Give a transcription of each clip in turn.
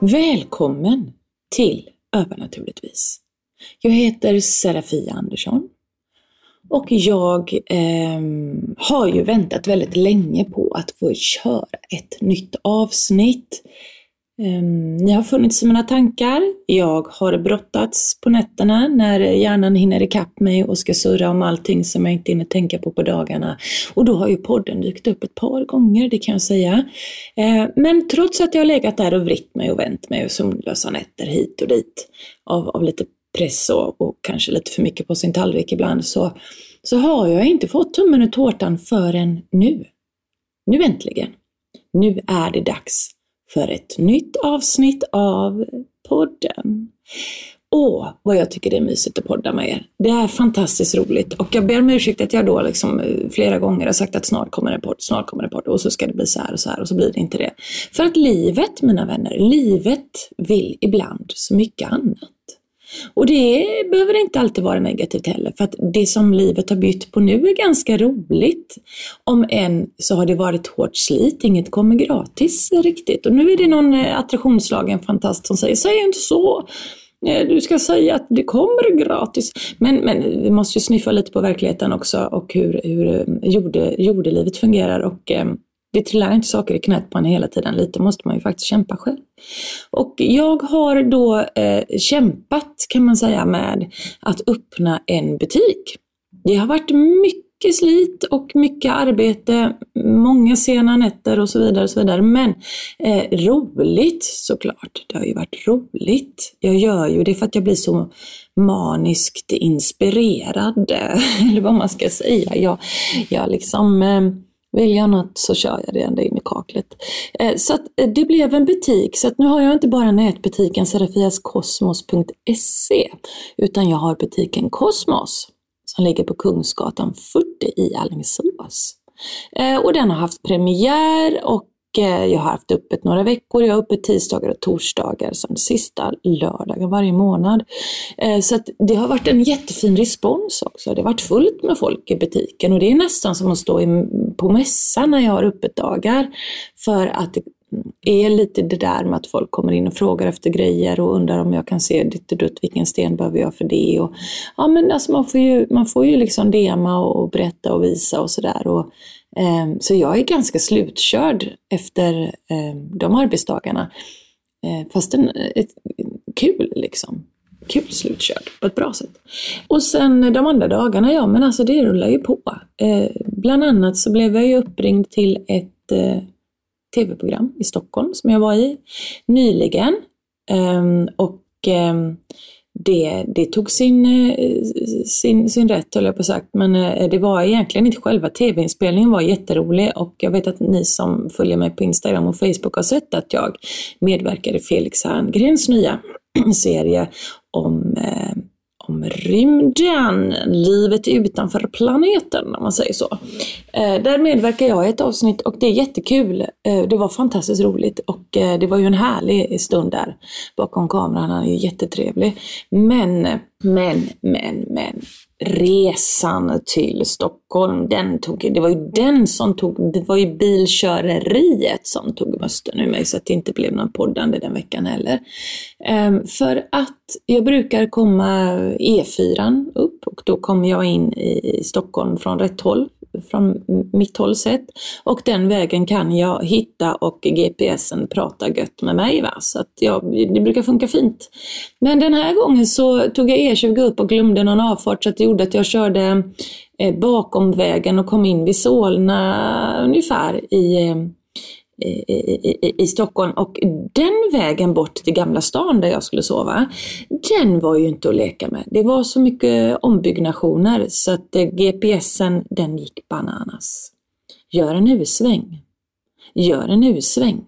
Välkommen till Övernaturligtvis. Jag heter Serafia Andersson och jag eh, har ju väntat väldigt länge på att få köra ett nytt avsnitt. Ehm, ni har funnits i mina tankar. Jag har brottats på nätterna när hjärnan hinner ikapp mig och ska surra om allting som jag inte hinner tänka på på dagarna. Och då har ju podden dykt upp ett par gånger, det kan jag säga. Ehm, men trots att jag har legat där och vritt mig och vänt mig och sömnlösa nätter hit och dit av, av lite press och, och, kanske lite för mycket på sin tallrik ibland så, så har jag inte fått tummen ur tårtan förrän nu. Nu äntligen. Nu är det dags för ett nytt avsnitt av podden. Åh, vad jag tycker det är mysigt att podda med er. Det är fantastiskt roligt och jag ber om ursäkt att jag då liksom eh, flera gånger har sagt att snart kommer en podd, snart kommer en podd och så ska det bli så här och så här och så blir det inte det. För att livet, mina vänner, livet vill ibland så mycket annat. Och det behöver inte alltid vara negativt heller, för att det som livet har bytt på nu är ganska roligt. Om än så har det varit hårt slit, inget kommer gratis riktigt. Och nu är det någon eh, attraktionslagen fantast som säger, säg inte så! Eh, du ska säga att det kommer gratis. Men, men vi måste ju sniffa lite på verkligheten också och hur, hur eh, jordelivet fungerar. Och, det trillar inte saker i knät på en hela tiden, lite måste man ju faktiskt kämpa själv. Och jag har då eh, kämpat kan man säga med att öppna en butik. Det har varit mycket slit och mycket arbete, många sena nätter och så vidare. Och så vidare. Men eh, roligt såklart. Det har ju varit roligt. Jag gör ju det för att jag blir så maniskt inspirerad, eller vad man ska säga. Jag, jag liksom eh, vill jag något så kör jag det ända in i kaklet. Eh, så att eh, det blev en butik, så att nu har jag inte bara nätbutiken serafiaskosmos.se utan jag har butiken Kosmos som ligger på Kungsgatan 40 i Alingsås. Eh, och den har haft premiär och jag har haft öppet några veckor. Jag har öppet tisdagar och torsdagar som sista lördagen varje månad. Eh, så det har varit en jättefin respons också. Det har varit fullt med folk i butiken och det är nästan som att stå på mässan när jag har öppet dagar. För att det är lite det där med att folk kommer in och frågar efter grejer och undrar om jag kan se ditt och dutt, vilken sten behöver jag för det? Och, ja, men alltså man får ju, man får ju liksom dema och berätta och visa och sådär. Ehm, så jag är ganska slutkörd efter ehm, de arbetsdagarna. Fastän fast en, ett, kul liksom. Kul slutkörd på ett bra sätt. Och sen de andra dagarna, ja men alltså det rullar ju på. Bland annat så blev jag ju uppringd till ett eh, tv-program i Stockholm som jag var i nyligen. Och det, det tog sin, eh, sin, sin rätt höll jag på sagt, men eh, det var egentligen inte själva tv-inspelningen var jätterolig. Och jag vet att ni som följer mig på Instagram och Facebook har sett att jag medverkade i Felix Herngrens nya serie om eh, om rymden, livet utanför planeten om man säger så. Eh, där medverkar jag i ett avsnitt och det är jättekul. Eh, det var fantastiskt roligt och eh, det var ju en härlig stund där bakom kameran. Han är jättetrevlig. Men, men, men, men resan till Stockholm, den tog, det var ju den som tog, det var ju bilköreriet som tog musten ur mig så att det inte blev någon poddande den veckan heller. Um, för att jag brukar komma E4 upp och då kommer jag in i Stockholm från rätt håll från mitt håll sett. Och den vägen kan jag hitta och GPSen pratar gött med mig. Va? Så att ja, det brukar funka fint. Men den här gången så tog jag E20 upp och glömde någon avfart så att det gjorde att jag körde eh, bakom vägen och kom in vid Solna ungefär i eh, i, i, i, Stockholm och den vägen bort till Gamla stan där jag skulle sova, den var ju inte att leka med. Det var så mycket ombyggnationer så att eh, GPSen den gick bananas. Gör en U-sväng. Gör en U-sväng.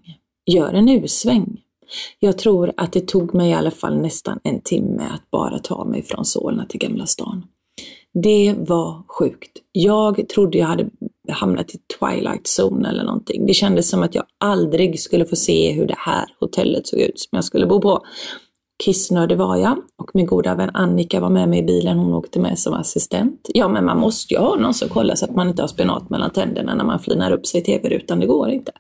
Gör en U-sväng. Jag tror att det tog mig i alla fall nästan en timme att bara ta mig från Solna till Gamla stan. Det var sjukt. Jag trodde jag hade hamnat i Twilight Zone eller någonting. Det kändes som att jag aldrig skulle få se hur det här hotellet såg ut som jag skulle bo på. Kissnödig var jag och min goda vän Annika var med mig i bilen, hon åkte med som assistent. Ja, men man måste ju ha någon som kollar så att man inte har spenat mellan tänderna när man flinar upp sig i tv-rutan, det går inte.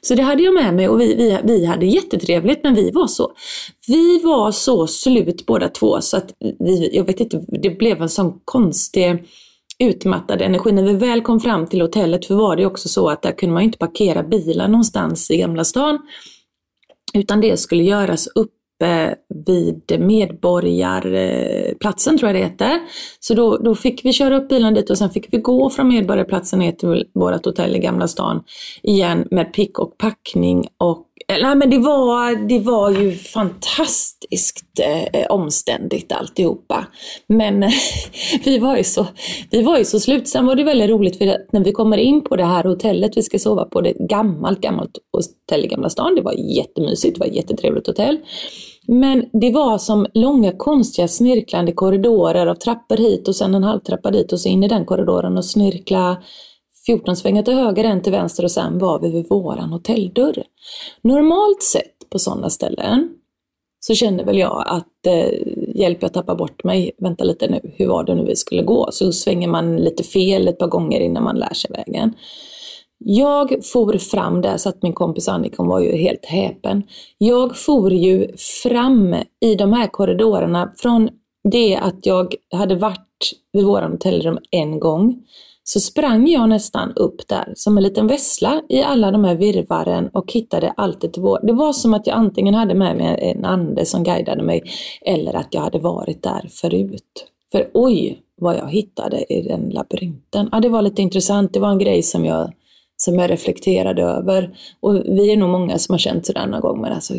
Så det hade jag med mig och vi, vi, vi hade jättetrevligt, men vi var så, vi var så slut båda två så att vi, jag vet inte, det blev en sån konstig utmattad energi. När vi väl kom fram till hotellet, för var det också så att där kunde man inte parkera bilar någonstans i Gamla stan, utan det skulle göras upp uppe vid Medborgarplatsen, tror jag det heter. Så då, då fick vi köra upp bilen dit och sen fick vi gå från Medborgarplatsen ner till vårt hotell i Gamla stan igen med pick och packning och eh, Nej men det var, det var ju fantastiskt eh, omständigt alltihopa. Men vi, var ju så, vi var ju så slut. Sen var det väldigt roligt för att när vi kommer in på det här hotellet vi ska sova på, det gammalt, gammalt hotell i Gamla stan. Det var jättemysigt, det var ett jättetrevligt hotell. Men det var som långa konstiga snirklande korridorer av trappor hit och sen en halvtrappa dit och så in i den korridoren och snirkla 14 svängar till höger, en till vänster och sen var vi vid våran hotelldörr. Normalt sett på sådana ställen så kände väl jag att eh, hjälp jag tappar bort mig, vänta lite nu, hur var det nu vi skulle gå? Så svänger man lite fel ett par gånger innan man lär sig vägen. Jag for fram där så att min kompis Annika var ju helt häpen. Jag for ju fram i de här korridorerna från det att jag hade varit vid våran hotellrum en gång så sprang jag nästan upp där som en liten vessla i alla de här virvaren och hittade alltid till vår. Det var som att jag antingen hade med mig en ande som guidade mig eller att jag hade varit där förut. För oj, vad jag hittade i den labyrinten. Ja, det var lite intressant. Det var en grej som jag som jag reflekterade över. Och vi är nog många som har känt sådär någon gång, men alltså,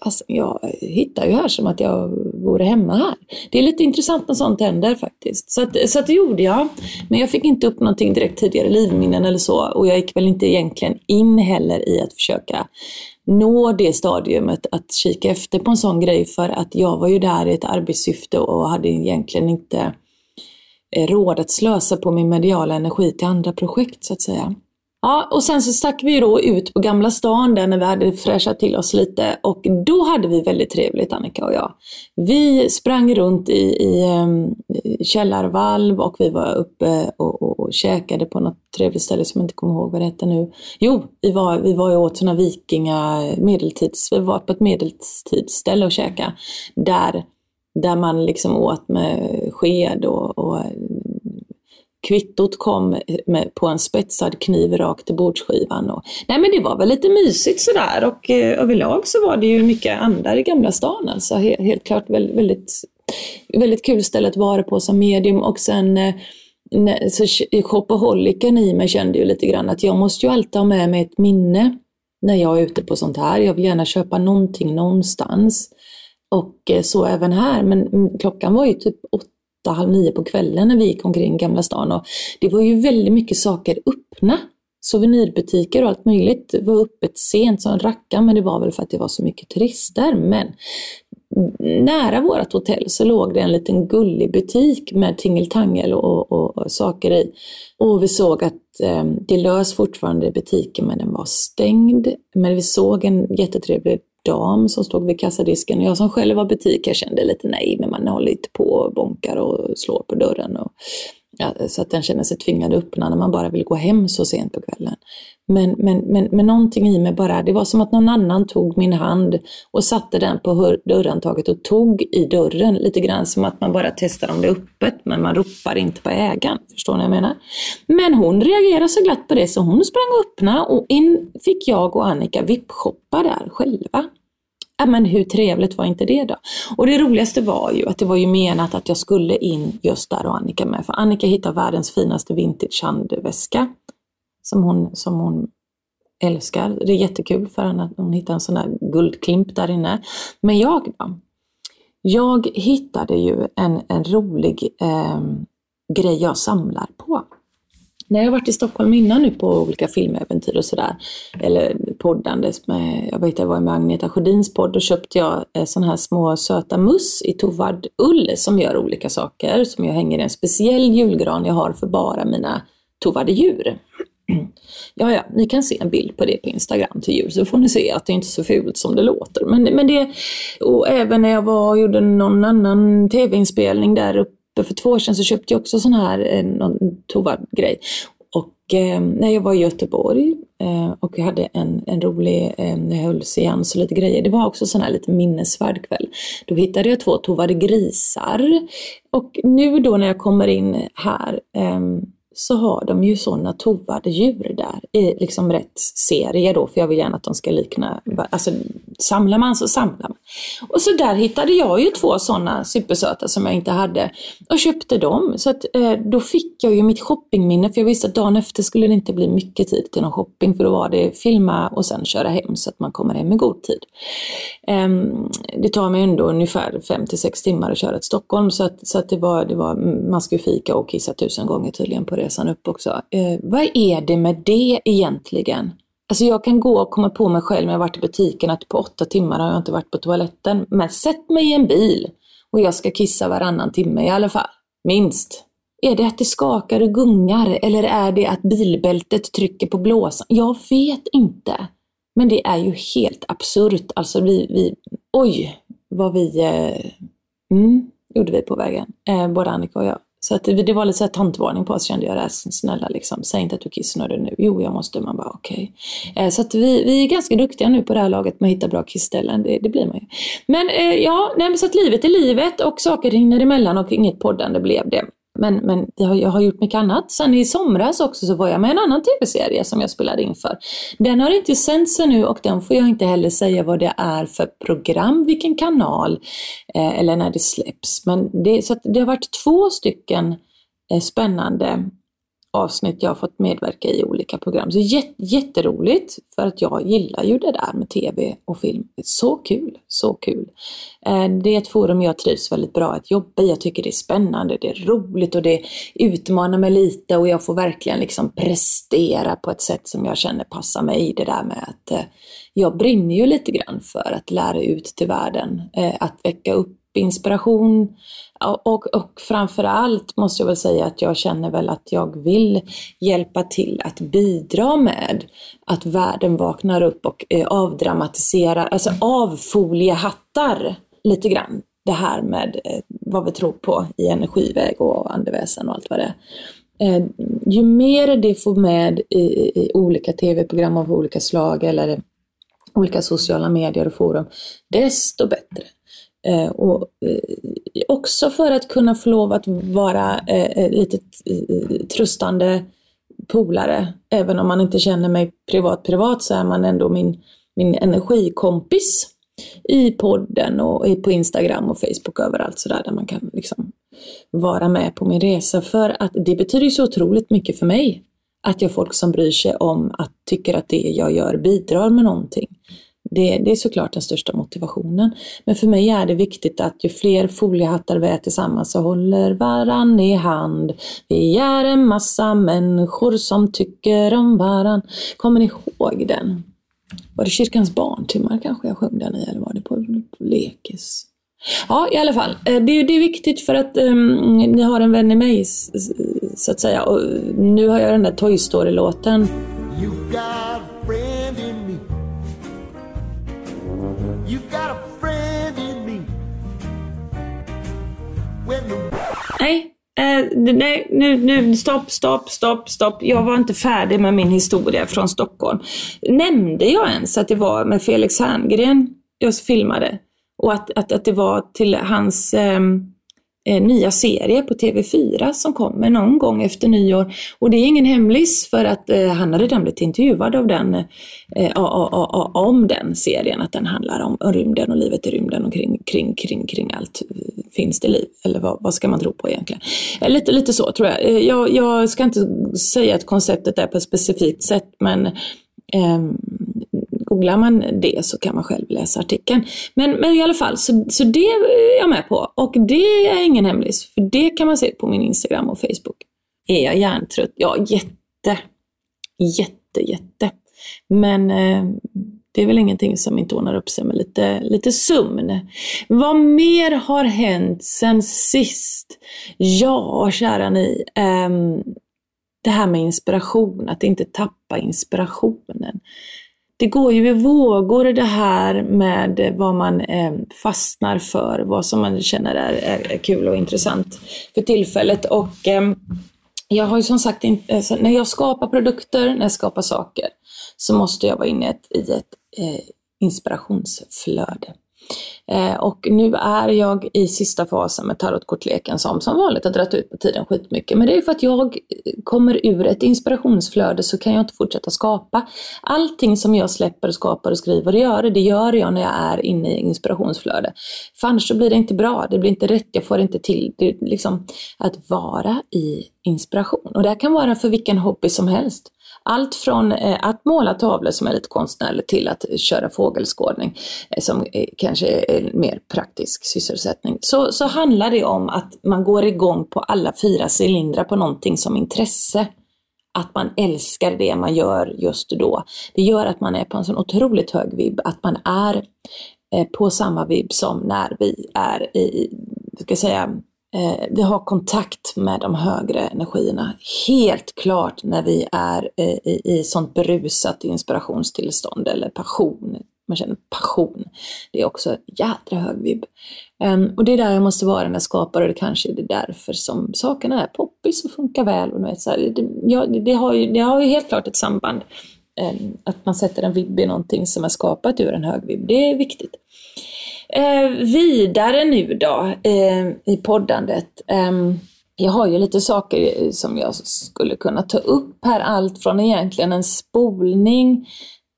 alltså jag hittar ju här som att jag vore hemma här. Det är lite intressant när sånt händer faktiskt. Så, att, så att det gjorde jag. Men jag fick inte upp någonting direkt tidigare livminnen eller så. Och jag gick väl inte egentligen in heller i att försöka nå det stadiumet att kika efter på en sån grej för att jag var ju där i ett arbetssyfte och hade egentligen inte eh, råd att slösa på min mediala energi till andra projekt så att säga. Ja, och sen så stack vi då ut på Gamla stan där när vi hade fräschat till oss lite och då hade vi väldigt trevligt Annika och jag. Vi sprang runt i, i, um, källarvalv och vi var uppe och, och, och käkade på något trevligt ställe som jag inte kommer ihåg vad det hette nu. Jo, vi var, vi var ju åt sådana vikinga medeltids, vi var på ett medeltidsställe och käkade där där man liksom åt med sked och, och Kvittot kom med, på en spetsad kniv rakt i bordsskivan. Och, nej men det var väl lite mysigt sådär och eh, överlag så var det ju mycket andar i Gamla stan. Alltså helt, helt klart väldigt, väldigt, väldigt kul ställe att vara på som medium och sen eh, så shopaholiken i mig kände ju lite grann att jag måste ju alltid ha med mig ett minne när jag är ute på sånt här. Jag vill gärna köpa någonting någonstans. Och eh, så även här, men mm, klockan var ju typ åtta åtta, halv nio på kvällen när vi gick omkring Gamla stan och det var ju väldigt mycket saker öppna. Souvenirbutiker och allt möjligt det var öppet sent som racka men det var väl för att det var så mycket turister. Men nära vårt hotell så låg det en liten gullig butik med tingeltangel och, och, och saker i. Och vi såg att eh, det lös fortfarande i butiken men den var stängd. Men vi såg en jättetrevlig dam som stod vid kassadisken. Jag som själv var butik, jag kände lite nej, men man håller lite på och bonkar och slår på dörren. Och, så att den känner sig tvingad att öppna när man bara vill gå hem så sent på kvällen. Men, men, men, men någonting i mig bara, det var som att någon annan tog min hand och satte den på dörrhandtaget och tog i dörren. Lite grann som att man bara testar om det är öppet, men man ropar inte på ägaren. Förstår ni vad jag menar? Men hon reagerade så glatt på det så hon sprang och öppnade och in fick jag och Annika vippshoppa där själva. Ja, men hur trevligt var inte det då? Och det roligaste var ju att det var ju menat att jag skulle in just där och Annika med. För Annika hittade världens finaste vintage handväska som hon, som hon älskar. Det är jättekul för henne att hon hittar en sån där guldklimp där inne. Men jag då? Jag hittade ju en, en rolig eh, grej jag samlar på. När jag varit i Stockholm innan nu på olika filmäventyr och sådär, eller poddandes med, jag vet jag var med Agneta Sjödins podd, då köpte jag eh, sådana här små söta muss i tovad ull som gör olika saker, som jag hänger i en speciell julgran jag har för bara mina tovade djur. Ja, ja, ni kan se en bild på det på Instagram till jul så får ni se att det inte är så fult som det låter. Men, men det, och även när jag var och gjorde någon annan tv-inspelning där uppe för två år sedan så köpte jag också sån här eh, tova-grej. Och eh, när jag var i Göteborg eh, och hade en, en rolig, eh, när jag höll seans och lite grejer, det var också sån här lite minnesvärd kväll. Då hittade jag två tovade grisar. Och nu då när jag kommer in här eh, så har de ju sådana tovade djur där i liksom rätt serie då, för jag vill gärna att de ska likna, alltså samlar man så samlar man. Och så där hittade jag ju två sådana supersöta som jag inte hade och köpte dem. Så att, eh, då fick jag ju mitt shoppingminne, för jag visste att dagen efter skulle det inte bli mycket tid till någon shopping, för då var det filma och sen köra hem så att man kommer hem i god tid. Eh, det tar mig ändå ungefär 5 till 6 timmar att köra till Stockholm, så att, så att det, var, det var, man skulle fika och kissa tusen gånger tydligen på det resan upp också. Eh, vad är det med det egentligen? Alltså jag kan gå och komma på mig själv när jag varit i butiken att på åtta timmar har jag inte varit på toaletten. Men sätt mig i en bil och jag ska kissa varannan timme i alla fall. Minst. Är det att det skakar och gungar eller är det att bilbältet trycker på blåsan? Jag vet inte. Men det är ju helt absurt. Alltså vi, vi oj vad vi, eh, mm, gjorde vi på vägen. Eh, både Annika och jag. Så att det, det var lite så här tantvarning på oss kände jag där. Snälla liksom, säg inte att du är kissnödig nu. Jo, jag måste. Man bara okej. Okay. Eh, så att vi, vi är ganska duktiga nu på det här laget med att hitta bra kissställen. Det, det blir man ju. Men eh, ja, nej, men så att livet är livet och saker rinner emellan och inget poddande blev det. Men, men jag, har, jag har gjort mycket annat. Sen i somras också så var jag med en annan tv-serie som jag spelade in för. Den har inte sänts ännu och den får jag inte heller säga vad det är för program, vilken kanal eh, eller när det släpps. Men det, så det har varit två stycken eh, spännande avsnitt jag har fått medverka i olika program. Så jätteroligt för att jag gillar ju det där med tv och film. Så kul, så kul. Eh, det är ett forum jag trivs väldigt bra att jobba i. Jag tycker det är spännande, det är roligt och det utmanar mig lite och jag får verkligen liksom prestera på ett sätt som jag känner passar mig. Det där med att eh, jag brinner ju lite grann för att lära ut till världen, eh, att väcka upp inspiration och, och framförallt måste jag väl säga att jag känner väl att jag vill hjälpa till att bidra med att världen vaknar upp och eh, avdramatiserar, alltså avfoliehattar lite grann det här med eh, vad vi tror på i energiväg och andeväsen och allt vad det är. Eh, ju mer det får med i, i olika tv-program av olika slag eller olika sociala medier och forum, desto bättre. Eh, och eh, också för att kunna få lov att vara eh, lite eh, tröstande polare. Även om man inte känner mig privat privat så är man ändå min, min energikompis i podden och på Instagram och Facebook och överallt sådär där man kan liksom vara med på min resa. För att det betyder så otroligt mycket för mig att jag har folk som bryr sig om att tycker att det jag gör bidrar med någonting. Det, det, är såklart den största motivationen. Men för mig är det viktigt att ju fler foliehattar vi är tillsammans så håller varann i hand. Vi är en massa människor som tycker om varann. Kommer ni ihåg den? Var det Kyrkans barntimmar kanske jag sjöng den i eller var det på lekis? Ja, i alla fall. Det det, det är viktigt för att um, ni har en vän i mig, så att säga. Och nu har jag den där Toy Story-låten. Nej, nu, nu, stopp, stopp, stopp, stopp. Jag var inte färdig med min historia från Stockholm. Nämnde jag ens att det var med Felix Herngren jag filmade? Och att, att, att det var till hans ehm, eh, nya serie på TV4 som kommer någon gång efter nyår. Och det är ingen hemlis för att eh, han hade redan blivit intervjuad av den, eh, om den serien, att den handlar om, om rymden och livet i rymden och kring, kring, kring, kring allt. Finns det liv? Eller vad, vad ska man tro på egentligen? Eh, lite, lite så tror jag. Eh, jag. Jag ska inte säga att konceptet är på ett specifikt sätt men ehm, googlar man det så kan man själv läsa artikeln. Men, men i alla fall, så, så det är jag med på. Och det är ingen hemlis, för det kan man se på min Instagram och Facebook. Är jag hjärntrött? Ja, jätte. Jätte, jätte. Men eh, det är väl ingenting som inte ordnar upp sig med lite, lite sömn. Vad mer har hänt sen sist? Ja, kära ni. Eh, det här med inspiration, att inte tappa inspirationen det går ju i vågor det här med vad man eh, fastnar för, vad som man känner är, är, kul och intressant för tillfället. Och eh, jag har ju som sagt, alltså, när jag skapar produkter, när jag skapar saker, så måste jag vara inne i ett, i ett eh, inspirationsflöde. Eh, och nu är jag i sista fasen med tarotkortleken som som vanligt har dragit ut på tiden skitmycket. Men det är för att jag eh, kommer ur ett inspirationsflöde så kan jag inte fortsätta skapa. Allting som jag släpper, skapar och skriver och gör, det gör jag när jag är inne i inspirationsflöde. För annars så blir det inte bra, det blir inte rätt, jag får inte till det, liksom, att vara i inspiration. Och det här kan vara för vilken hobby som helst. Allt från eh, att måla tavlor som är lite konstnärligt till att köra fågelskådning eh, som eh, kanske är mer praktisk sysselsättning. Så, så handlar det om att man går igång på alla fyra cylindrar på någonting som intresse. Att man älskar det man gör just då. Det gör att man är på en sån otroligt hög vibb, att man är på samma vibb som när vi är i, ska jag säga, eh, vi har kontakt med de högre energierna. Helt klart när vi är eh, i, i sånt berusat inspirationstillstånd eller passion. Man känner passion. Det är också jädra hög vibb. Um, och det är där jag måste vara när jag skapar och det kanske är det därför som sakerna är poppis och funkar väl. Och vet, så här, det, ja, det, har ju, det har ju helt klart ett samband. Um, att man sätter en vibb i någonting som är skapat ur en hög vibb. Det är viktigt. Eh, vidare nu då eh, i poddandet. Eh, jag har ju lite saker eh, som jag skulle kunna ta upp här. Allt från egentligen en spolning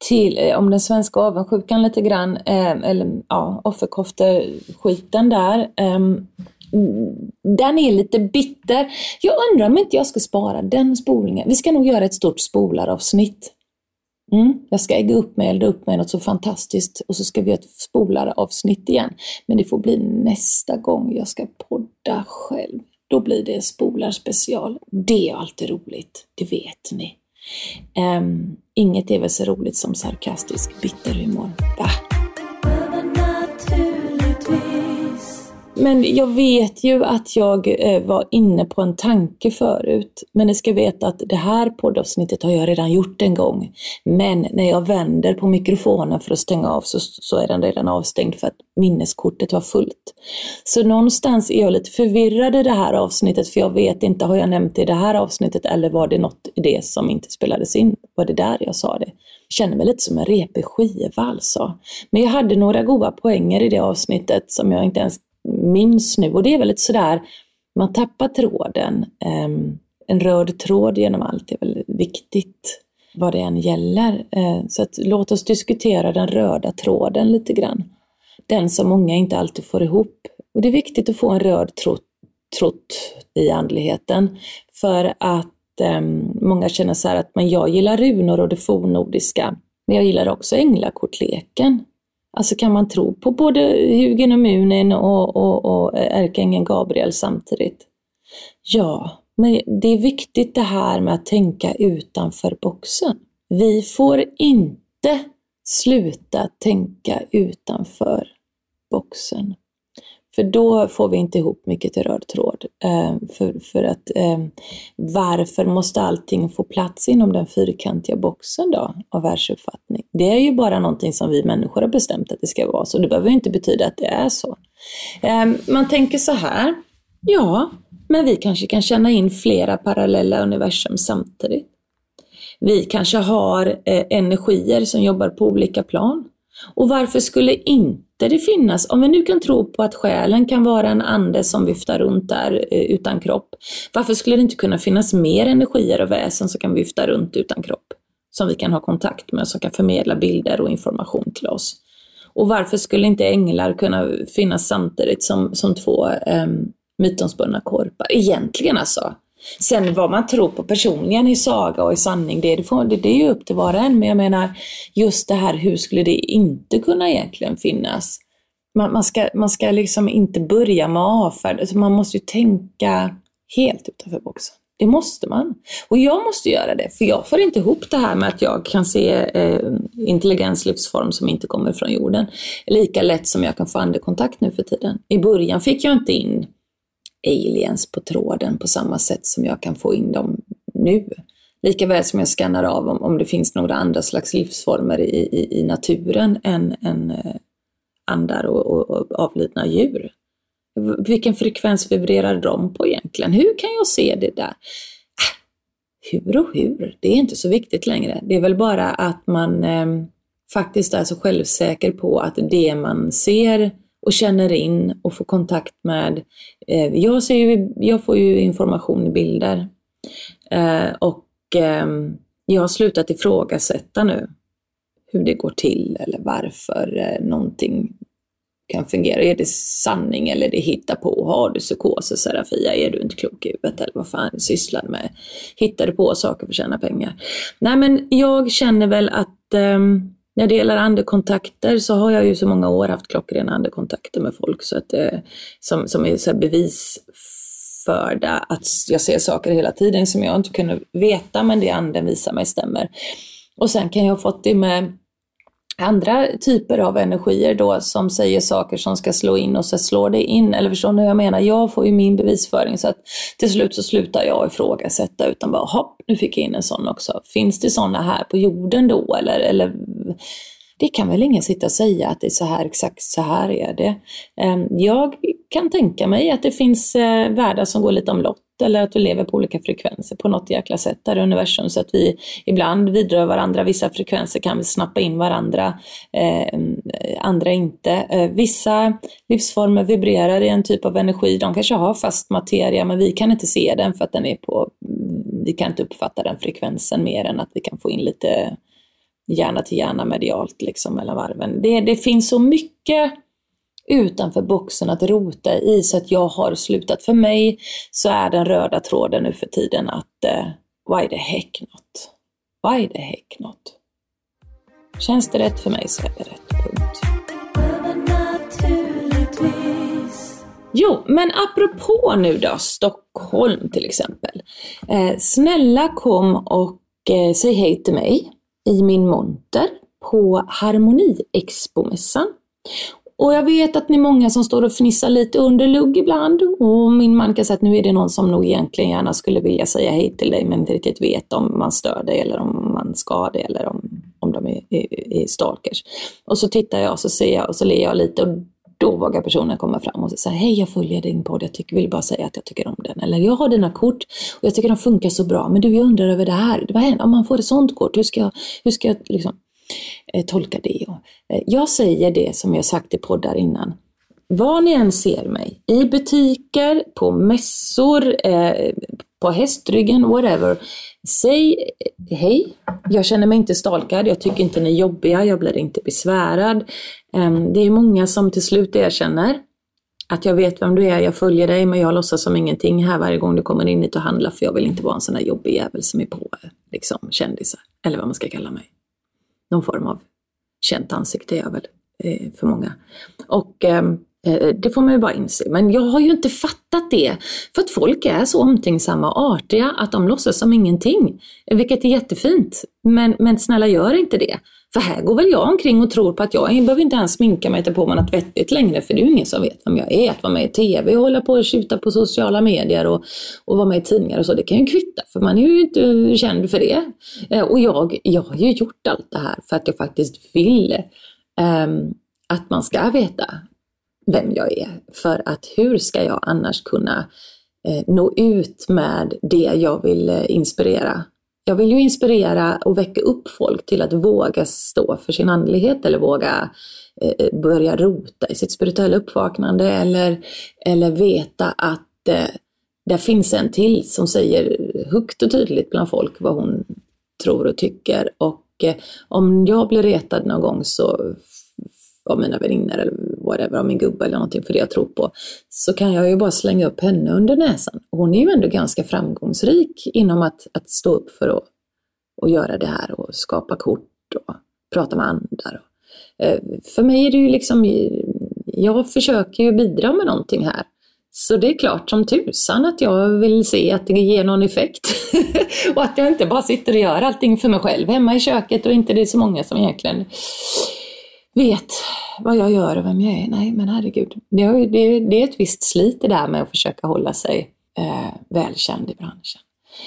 till, eh, om den svenska avundsjukan lite grann, eh, eller ja, offerkofteskiten där. Ehm, den är lite bitter. Jag undrar om inte jag ska spara den spolningen. Vi ska nog göra ett stort spolaravsnitt Mm, jag ska ägga upp mig, elda upp mig något så fantastiskt och så ska vi göra ett spolaravsnitt igen. Men det får bli nästa gång jag ska podda själv. Då blir det en spolarspecial. Det är alltid roligt, det vet ni. Um, inget är väl så roligt som sarkastisk bitterhumor. Bah. Men jag vet ju att jag eh, var inne på en tanke förut. Men ni ska veta att det här poddavsnittet har jag redan gjort en gång. Men när jag vänder på mikrofonen för att stänga av så, så är den redan avstängd för att minneskortet var fullt. Så någonstans är jag lite förvirrad i det här avsnittet för jag vet inte, har jag nämnt det i det här avsnittet eller var det något i det som inte spelades in? Var det där jag sa det? Jag känner mig lite som en repig skiva alltså. Men jag hade några goda poänger i det avsnittet som jag inte ens minns nu. Och det är väl lite sådär, man tappar tråden. Ehm, en röd tråd genom allt är väl viktigt vad det än gäller. Eh, så att, låt oss diskutera den röda tråden lite grann. Den som många inte alltid får ihop. Och det är viktigt att få en röd tråd trott i andligheten. För att eh, många känner så här att men jag gillar runor och det fornnordiska. Men jag gillar också änglakortleken. Alltså kan man tro på både Hugen och Munin och, och, och eh, ärkeängeln Gabriel samtidigt? Ja, men det är viktigt det här med att tänka utanför boxen. Vi får inte sluta tänka utanför boxen. För då får vi inte ihop mycket till röd tråd. Eh, för, för att eh, varför måste allting få plats inom den fyrkantiga boxen då av världsuppfattning? Det är ju bara någonting som vi människor har bestämt att det ska vara så. Det behöver ju inte betyda att det är så. Eh, man tänker så här, ja, Men vi kanske kan känna in flera parallella universum samtidigt. Vi kanske har eh, energier som jobbar på olika plan. Och varför skulle inte det finnas, om vi nu kan tro på att själen kan vara en ande som viftar runt där eh, utan kropp, varför skulle det inte kunna finnas mer energier och väsen som kan vifta runt utan kropp? Som vi kan ha kontakt med, som kan förmedla bilder och information till oss. Och varför skulle inte änglar kunna finnas samtidigt som, som två eh, mytomspunna korpar? Egentligen alltså. Sen vad man tror på personligen i saga och i sanning, det, det, det, det är ju upp till var och en. Men jag menar, just det här, hur skulle det inte kunna egentligen finnas? Man, man ska, man ska liksom inte börja med avfärd, alltså man måste ju tänka helt utanför boxen. Det måste man. Och jag måste göra det, för jag får inte ihop det här med att jag kan se eh, intelligens, livsform som inte kommer från jorden. Lika lätt som jag kan få andekontakt nu för tiden. I början fick jag inte in aliens på tråden på samma sätt som jag kan få in dem nu. Likaväl som jag skannar av om, om det finns några andra slags livsformer i, i, i naturen än, än eh, andar och, och, och avlidna djur. Vilken frekvens vibrerar de på egentligen? Hur kan jag se det där? Äh, hur och hur, det är inte så viktigt längre. Det är väl bara att man eh, faktiskt är så självsäker på att det man ser och känner in och får kontakt med. Eh, jag, ser ju, jag får ju information i bilder eh, och eh, jag har slutat ifrågasätta nu hur det går till eller varför eh, någonting kan fungera. Är det sanning eller är det hitta på? Har du psykoser Serafia? Är du inte klok i huvudet eller vad fan du sysslar med? Hittar du på saker för att tjäna pengar? Nej men jag känner väl att um, när det gäller andekontakter så har jag ju så många år haft klockrena andekontakter med folk så att, eh, som, som är så bevisförda att jag ser saker hela tiden som jag inte kunde veta men det anden visar mig stämmer. Och sen kan jag ha fått det med andra typer av energier då som säger saker som ska slå in och så slår det in. Eller förstår ni hur jag menar? Jag får ju min bevisföring så att till slut så slutar jag ifrågasätta utan bara hopp, nu fick jag in en sån också. Finns det sådana här på jorden då? Eller, eller det kan väl ingen sitta och säga att det är så här, exakt så här är det. Ehm, jag kan tänka mig att det finns eh, världar som går lite omlott eller att vi lever på olika frekvenser på något jäkla sätt där i universum så att vi ibland vidrör varandra. Vissa frekvenser kan vi snappa in varandra, eh, andra inte. Eh, vissa livsformer vibrerar i en typ av energi. De kanske har fast materia men vi kan inte se den för att den är på, vi kan inte uppfatta den frekvensen mer än att vi kan få in lite hjärna till hjärna medialt liksom mellan varven. Det, det finns så mycket utanför boxen att rota i så att jag har slutat. För mig så är den röda tråden nu för tiden att eh, why the heck not? Why the heck not? Känns det rätt för mig så är det rätt, punkt. Jo, men apropå nu då, Stockholm till exempel. Eh, snälla kom och eh, säg hej till mig i min monter på harmoniexpo-mässan. Och jag vet att ni är många som står och fnissar lite under lugg ibland och min man kan säga att nu är det någon som nog egentligen gärna skulle vilja säga hej till dig men inte riktigt vet om man stör dig eller om man ska det eller om, om de är, är, är stalkers. Och så tittar jag och så ser jag och så ler jag lite och då vågar personen komma fram och säga hej jag följer din podd, jag tycker, vill bara säga att jag tycker om den. Eller jag har dina kort och jag tycker de funkar så bra, men du jag undrar över det här, vad händer om man får ett sånt kort, hur ska jag, hur ska jag liksom eh, tolka det? Och, eh, jag säger det som jag sagt i poddar innan, var ni än ser mig, i butiker, på mässor, eh, på hästryggen, whatever. Säg hej, jag känner mig inte stalkad, jag tycker inte ni är jobbiga, jag blir inte besvärad. Det är många som till slut erkänner att jag vet vem du är, jag följer dig men jag låtsas som ingenting här varje gång du kommer in hit och handlar för jag vill inte vara en sån här jobbig jävel som är på liksom, kändisar, eller vad man ska kalla mig. Någon form av känt ansikte är jag väl eh, för många. Och Eh, Eh, det får man ju bara inse. Men jag har ju inte fattat det. För att folk är så omtänksamma och artiga att de låtsas som ingenting. Vilket är jättefint. Men, men snälla gör inte det. För här går väl jag omkring och tror på att jag, jag behöver inte ens sminka mig på mig något vettigt längre. För det är ju ingen som vet vem jag är. Att vara med i TV och hålla på och tjuta på sociala medier och, och vara med i tidningar och så. Det kan ju kvitta för man är ju inte känd för det. Eh, och jag, jag har ju gjort allt det här för att jag faktiskt vill um, att man ska veta vem jag är. För att hur ska jag annars kunna eh, nå ut med det jag vill eh, inspirera. Jag vill ju inspirera och väcka upp folk till att våga stå för sin andlighet eller våga eh, eh börja rota i sitt spirituella uppvaknande eller, eller veta att eh, där finns en till som säger högt och tydligt bland folk vad hon tror och tycker. Och eh, om jag blir retad någon gång så av mina väninnor eller whatever, av min gubbe eller någonting för det jag tror på, så kan jag ju bara slänga upp henne under näsan. Hon är ju ändå ganska framgångsrik inom att, att stå upp för att och göra det här och skapa kort och prata med andra. Eh, för mig är det ju liksom, jag försöker ju bidra med någonting här. Så det är klart som tusan att jag vill se att det ger någon effekt. och att jag inte bara sitter och gör allting för mig själv hemma i köket och inte det är så många som egentligen vet vad jag gör och vem jag är. Nej, men herregud. Det, är, det, det är ett visst slit det där med att försöka hålla sig eh, välkänd i branschen.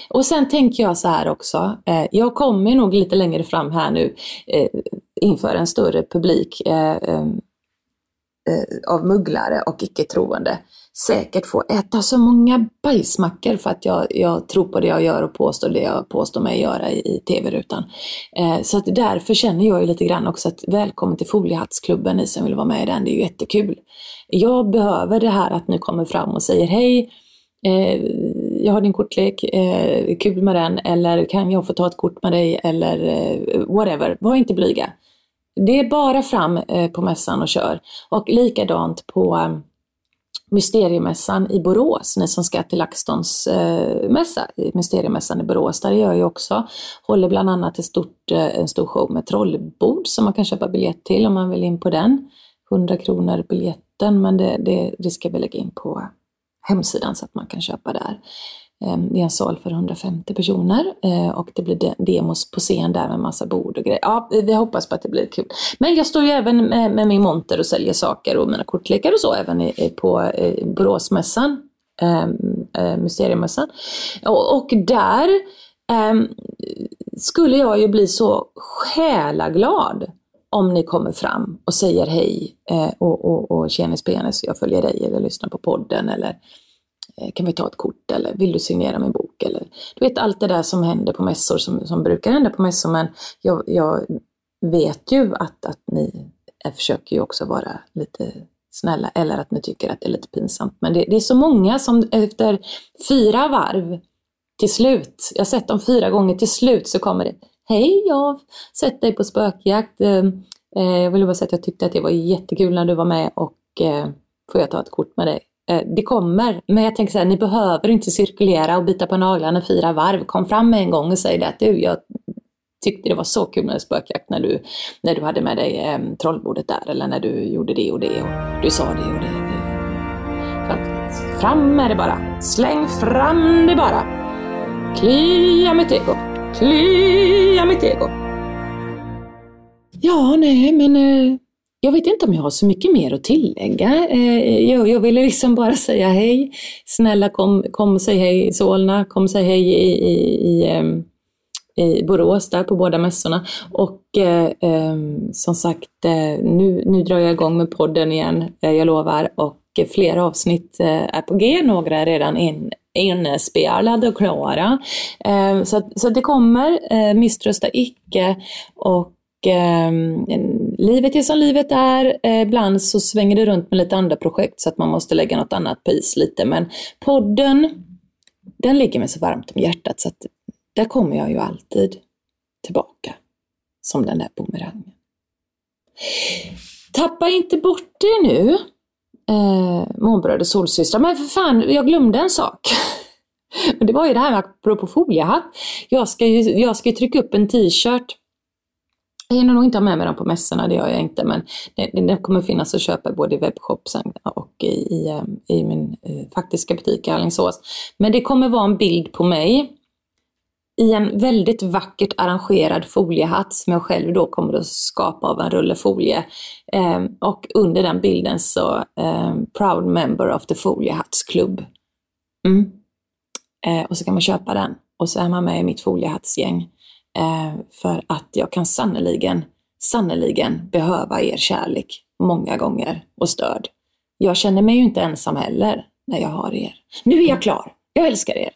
Och sen tänker jag så här också, eh, jag kommer nog lite längre fram här nu eh, inför en större publik eh, eh, eh av mugglare och icke-troende säkert få äta så många bajsmackor för att jag, jag tror på det jag gör och påstår det jag påstår mig göra i, i tv-rutan. Eh, så att därför känner jag ju lite grann också att välkommen till Foliehattsklubben, ni som vill vara med i den, det är ju jättekul. Jag behöver det här att ni kommer fram och säger hej, eh, jag har din kortlek, eh, kul med den, eller kan jag få ta ett kort med dig, eller eh, whatever, var inte blyga. Det är bara fram eh, på mässan och kör. Och likadant på eh, Mysteriemässan i Borås, ni som ska till LaxTons eh, mässa, Mysteriemässan i Borås, där gör jag också. Håller bland annat ett stort, eh, en stor show med trollbord som man kan köpa biljett till om man vill in på den. 100 kronor biljetten, men det, det, det ska vi lägga in på hemsidan så att man kan köpa där. Eh, det är en sal för 150 personer eh, och det blir demos på scen där med massa bord och grejer. Ja, vi hoppas på att det blir kul. Men jag står ju även med, min monter och säljer saker och mina kortlekar och så även på Boråsmässan, ehm, eh, Mysteriemässan. Och där ehm, skulle jag ju bli så själaglad om ni kommer fram och säger hej och, och, och tjenis penis, jag följer dig eller lyssnar på podden eller Eh, kan vi ta ett kort eller vill du signera min bok? Eller, du vet allt det där som händer på mässor som, som brukar hända på mässor men jag, jag vet ju att, att ni eh, försöker ju också vara lite snälla eller att ni tycker att det är lite pinsamt. Men det, det är så många som efter fyra varv till slut, jag har sett dem fyra gånger, till slut så kommer det Hej, jag har sett dig på spökjakt. Eh, jag ville bara säga att jag tyckte att det var jättekul när du var med och får jag ta ett kort med dig? Eh, det kommer, men jag tänker så här, ni behöver inte cirkulera och bita på naglarna fyra varv. Kom fram med en gång och säg det att du, jag tyckte det var så kul med spökjakt när du, när du hade med dig eh, trollbordet där eller när du gjorde det och det och du sa det och det. Fram, Fram med det bara! Släng fram det bara! Klia mitt ego! Klia mitt ego! Ja, nej, men eh, jag vet inte om jag har så mycket mer att tillägga. Eh, jag, jag ville liksom bara säga hej. Snälla kom, kom och säg hej i Solna, kom och säg hej i, i, i, ehm, i Borås där på båda mässorna. Och eh, ehm, som sagt, eh, nu, nu drar jag igång med podden igen, eh, jag lovar. Och flera avsnitt är på G, några är redan in, inspelade och klara. Ehm, så, så det kommer, misströsta icke. Och eh, livet är som livet är. Eh, ibland så svänger det runt med lite andra projekt så att man måste lägga något annat på is lite. Men podden, den ligger mig så varmt om hjärtat så att där kommer jag ju alltid tillbaka. Som den där bumerangen. Tappa inte bort det nu, eh, månbröd och solsystrar. Men för fan, jag glömde en sak. det var ju det här med apropå foliehatt. Jag ska ju, jag ska ju trycka upp en t-shirt jag hinner nog inte ha med mig dem på mässorna, det gör jag inte, men det, det kommer finnas att köpa både i webbshopsen och i, i, eh, i min eh, faktiska butik i Alingsås. Men det kommer vara en bild på mig i en väldigt vackert arrangerad foliehatt som jag själv då kommer att skapa av en rulle folie. Eh, och under den bilden så Proud member of the Foliehattsklubb. Mm. Och så kan man köpa den och så är man med i mitt foliehattsgäng. Eh, för att jag kan sannoliken, sannoliken behöva er kärlek många gånger och stöd. Jag känner mig ju inte ensam heller. när jag har er. Nu är jag klar. Jag älskar er.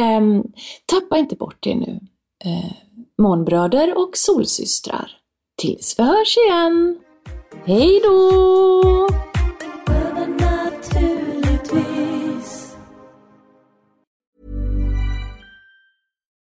Um, tappa inte bort er nu. Eh, uh, månbröder och solsystrar. Tills vi hörs igen. Hej då!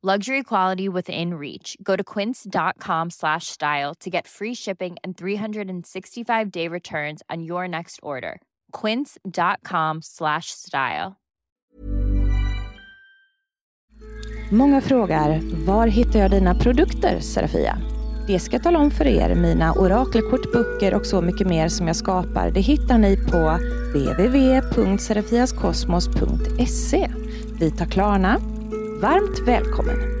Luxury quality within reach. Go to quince.com slash style to get free shipping and 365-day returns on your next order. quince.com slash style. Många frågar, var hittar jag dina produkter, Serafia? Det ska jag tala om för er. Mina orakelkort, böcker och så mycket mer som jag skapar, det hittar ni på www.serafiaskosmos.se. Vi tar Klarna. Varmt välkommen!